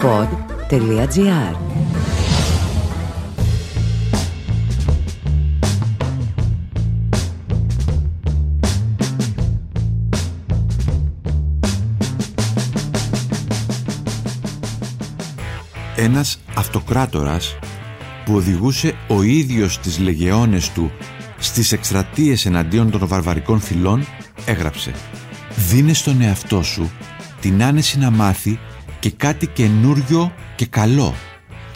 pod.gr Ένας αυτοκράτορας που οδηγούσε ο ίδιος τις λεγεώνες του στις εκστρατείες εναντίον των βαρβαρικών φυλών έγραψε «Δίνε στον εαυτό σου την άνεση να μάθει και κάτι καινούριο και καλό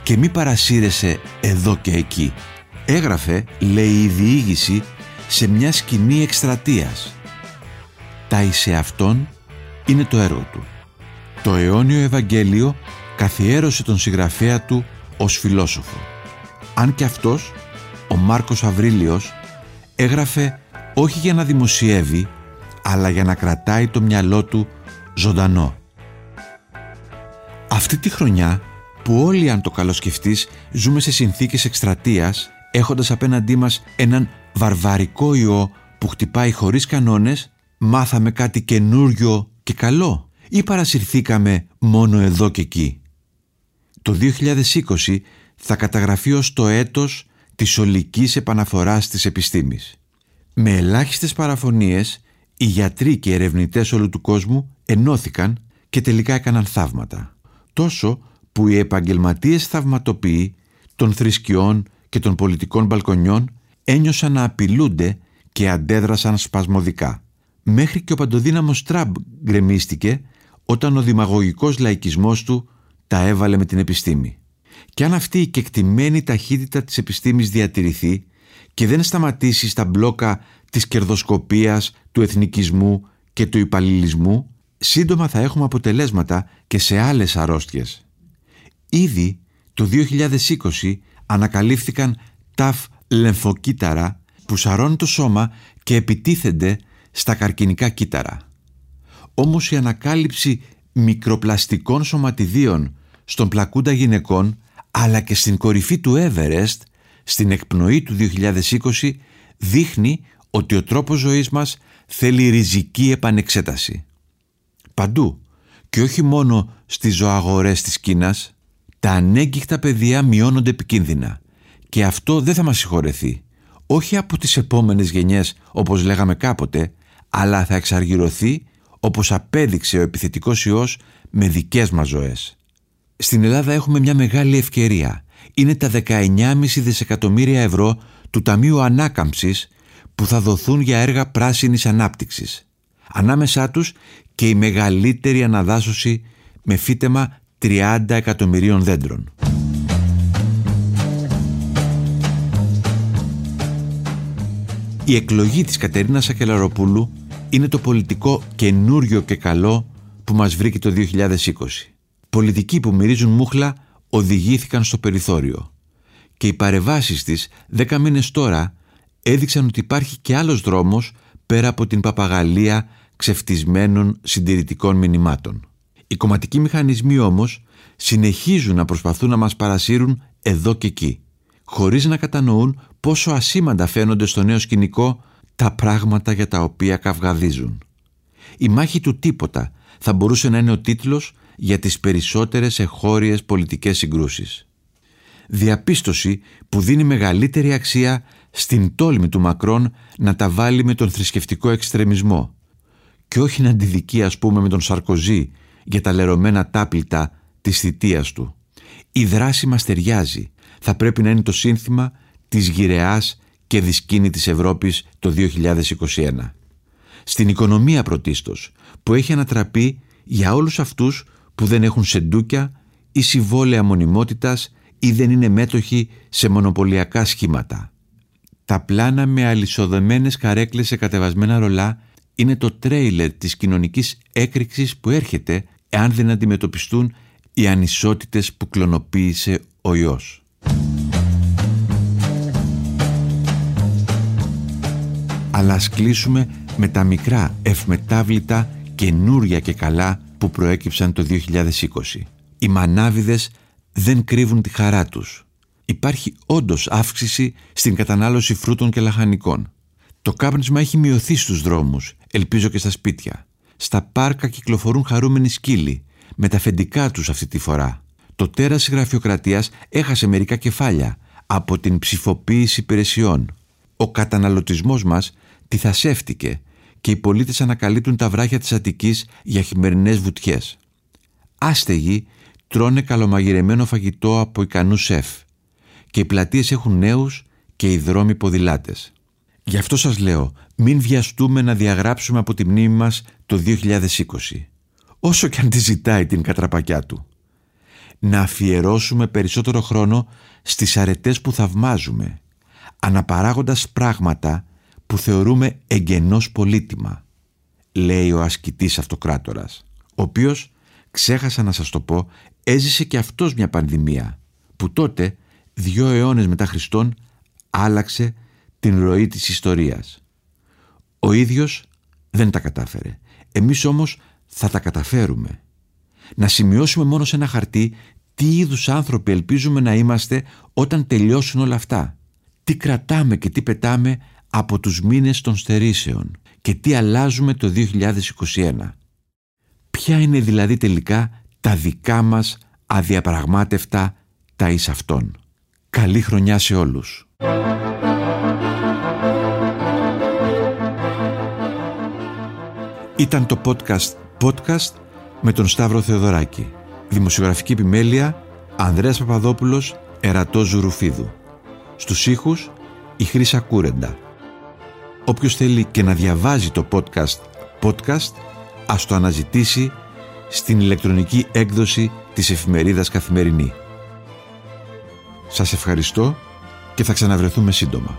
και μη παρασύρεσαι εδώ και εκεί». Έγραφε, λέει η διήγηση, σε μια σκηνή εκστρατείας. Τα εις αυτόν είναι το έργο του. Το αιώνιο Ευαγγέλιο καθιέρωσε τον συγγραφέα του ως φιλόσοφο. Αν και αυτός, ο Μάρκος Αβρίλιος, έγραφε όχι για να δημοσιεύει, αλλά για να κρατάει το μυαλό του ζωντανό. Αυτή τη χρονιά που όλοι αν το καλοσκεφτείς ζούμε σε συνθήκες εκστρατείας έχοντας απέναντί μας έναν βαρβαρικό ιό που χτυπάει χωρίς κανόνες μάθαμε κάτι καινούριο και καλό ή παρασυρθήκαμε μόνο εδώ και εκεί. Το 2020 θα καταγραφεί ως το έτος της ολικής επαναφοράς της επιστήμης. Με ελάχιστες παραφωνίες, οι γιατροί και οι ερευνητές όλου του κόσμου ενώθηκαν και τελικά έκαναν θαύματα. Τόσο που οι επαγγελματίες θαυματοποιοί των θρησκειών και των πολιτικών μπαλκονιών ένιωσαν να απειλούνται και αντέδρασαν σπασμωδικά. Μέχρι και ο παντοδύναμος Τραμπ γκρεμίστηκε όταν ο δημαγωγικός λαϊκισμός του τα έβαλε με την επιστήμη. Και αν αυτή η κεκτημένη ταχύτητα της επιστήμης διατηρηθεί και δεν σταματήσει στα μπλόκα της κερδοσκοπίας, του εθνικισμού και του υπαλληλισμού, σύντομα θα έχουμε αποτελέσματα και σε άλλες αρρώστιες. Ήδη το 2020 ανακαλύφθηκαν ταφ λεμφοκύτταρα που σαρώνουν το σώμα και επιτίθενται στα καρκινικά κύτταρα. Όμως η ανακάλυψη μικροπλαστικών σωματιδίων στον πλακούντα γυναικών αλλά και στην κορυφή του Everest στην εκπνοή του 2020 δείχνει ότι ο τρόπος ζωής μας θέλει ριζική επανεξέταση. Παντού και όχι μόνο στις ζωαγορές της Κίνας τα ανέγκυχτα παιδεία μειώνονται επικίνδυνα και αυτό δεν θα μας συγχωρεθεί όχι από τις επόμενες γενιές όπως λέγαμε κάποτε αλλά θα εξαργυρωθεί όπως απέδειξε ο επιθετικός ιός με δικές μας ζωές. Στην Ελλάδα έχουμε μια μεγάλη ευκαιρία. Είναι τα 19,5 δισεκατομμύρια ευρώ του Ταμείου Ανάκαμψης που θα δοθούν για έργα πράσινης ανάπτυξης. Ανάμεσά τους και η μεγαλύτερη αναδάσωση με φύτεμα 30 εκατομμυρίων δέντρων. Η εκλογή της Κατερίνας Ακελαροπούλου είναι το πολιτικό καινούριο και καλό που μας βρήκε το 2020. Πολιτικοί που μυρίζουν μούχλα οδηγήθηκαν στο περιθώριο. Και οι παρεβάσεις της δέκα μήνες τώρα έδειξαν ότι υπάρχει και άλλος δρόμος πέρα από την παπαγαλία ξεφτισμένων συντηρητικών μηνυμάτων. Οι κομματικοί μηχανισμοί όμως συνεχίζουν να προσπαθούν να μας παρασύρουν εδώ και εκεί, χωρίς να κατανοούν πόσο ασήμαντα φαίνονται στο νέο σκηνικό τα πράγματα για τα οποία καυγαδίζουν. Η μάχη του τίποτα θα μπορούσε να είναι ο τίτλος για τις περισσότερες εχώριες πολιτικές συγκρούσεις. Διαπίστωση που δίνει μεγαλύτερη αξία στην τόλμη του Μακρόν να τα βάλει με τον θρησκευτικό εξτρεμισμό και όχι να αντιδικεί ας πούμε με τον Σαρκοζή για τα λερωμένα τάπλητα της θητείας του. Η δράση μας ταιριάζει. Θα πρέπει να είναι το σύνθημα της γυρεάς και δυσκίνητης Ευρώπης το 2021. Στην οικονομία πρωτίστως, που έχει ανατραπεί για όλους αυτούς που δεν έχουν σεντούκια ή συμβόλαια μονιμότητας ή δεν είναι μέτοχοι σε μονοπωλιακά σχήματα. Τα πλάνα με αλυσοδεμένες καρέκλες σε κατεβασμένα ρολά είναι το τρέιλερ της κοινωνικής έκρηξης που έρχεται εάν δεν αντιμετωπιστούν οι ανισότητες που κλωνοποίησε ο ιός. Αλλά ας κλείσουμε με τα μικρά ευμετάβλητα καινούρια και καλά που προέκυψαν το 2020. Οι μανάβιδες δεν κρύβουν τη χαρά τους. Υπάρχει όντως αύξηση στην κατανάλωση φρούτων και λαχανικών. Το κάπνισμα έχει μειωθεί στους δρόμους, ελπίζω και στα σπίτια. Στα πάρκα κυκλοφορούν χαρούμενοι σκύλοι, με τα φεντικά τους αυτή τη φορά. Το τέρας της γραφειοκρατίας έχασε μερικά κεφάλια από την ψηφοποίηση υπηρεσιών. Ο καταναλωτισμός μας τυθασεύτηκε και οι πολίτες ανακαλύπτουν τα βράχια της Αττικής για χειμερινές βουτιές. Άστεγοι τρώνε καλομαγειρεμένο φαγητό από ικανούς σεφ και οι πλατείες έχουν νέους και οι δρόμοι ποδηλάτες. Γι' αυτό σας λέω, μην βιαστούμε να διαγράψουμε από τη μνήμη μας το 2020, όσο και αν τη ζητάει την κατραπακιά του. Να αφιερώσουμε περισσότερο χρόνο στις αρετές που θαυμάζουμε, αναπαράγοντας πράγματα που θεωρούμε εγγενώς πολύτιμα, λέει ο ασκητής αυτοκράτορας, ο οποίος, ξέχασα να σας το πω, έζησε και αυτός μια πανδημία, που τότε, δύο αιώνες μετά Χριστόν, άλλαξε την ροή της ιστορίας. Ο ίδιος δεν τα κατάφερε. Εμείς όμως θα τα καταφέρουμε. Να σημειώσουμε μόνο σε ένα χαρτί τι είδους άνθρωποι ελπίζουμε να είμαστε όταν τελειώσουν όλα αυτά. Τι κρατάμε και τι πετάμε από τους μήνες των στερήσεων και τι αλλάζουμε το 2021. Ποια είναι δηλαδή τελικά τα δικά μας αδιαπραγμάτευτα τα εις αυτών. Καλή χρονιά σε όλους. Ήταν το podcast podcast με τον Σταύρο Θεοδωράκη. Δημοσιογραφική επιμέλεια Ανδρέας Παπαδόπουλος, Ερατός Ζουρουφίδου. Στους ήχους η Χρύσα Κούρεντα. Όποιος θέλει και να διαβάζει το podcast podcast ας το αναζητήσει στην ηλεκτρονική έκδοση της εφημερίδας Καθημερινή. Σας ευχαριστώ και θα ξαναβρεθούμε σύντομα.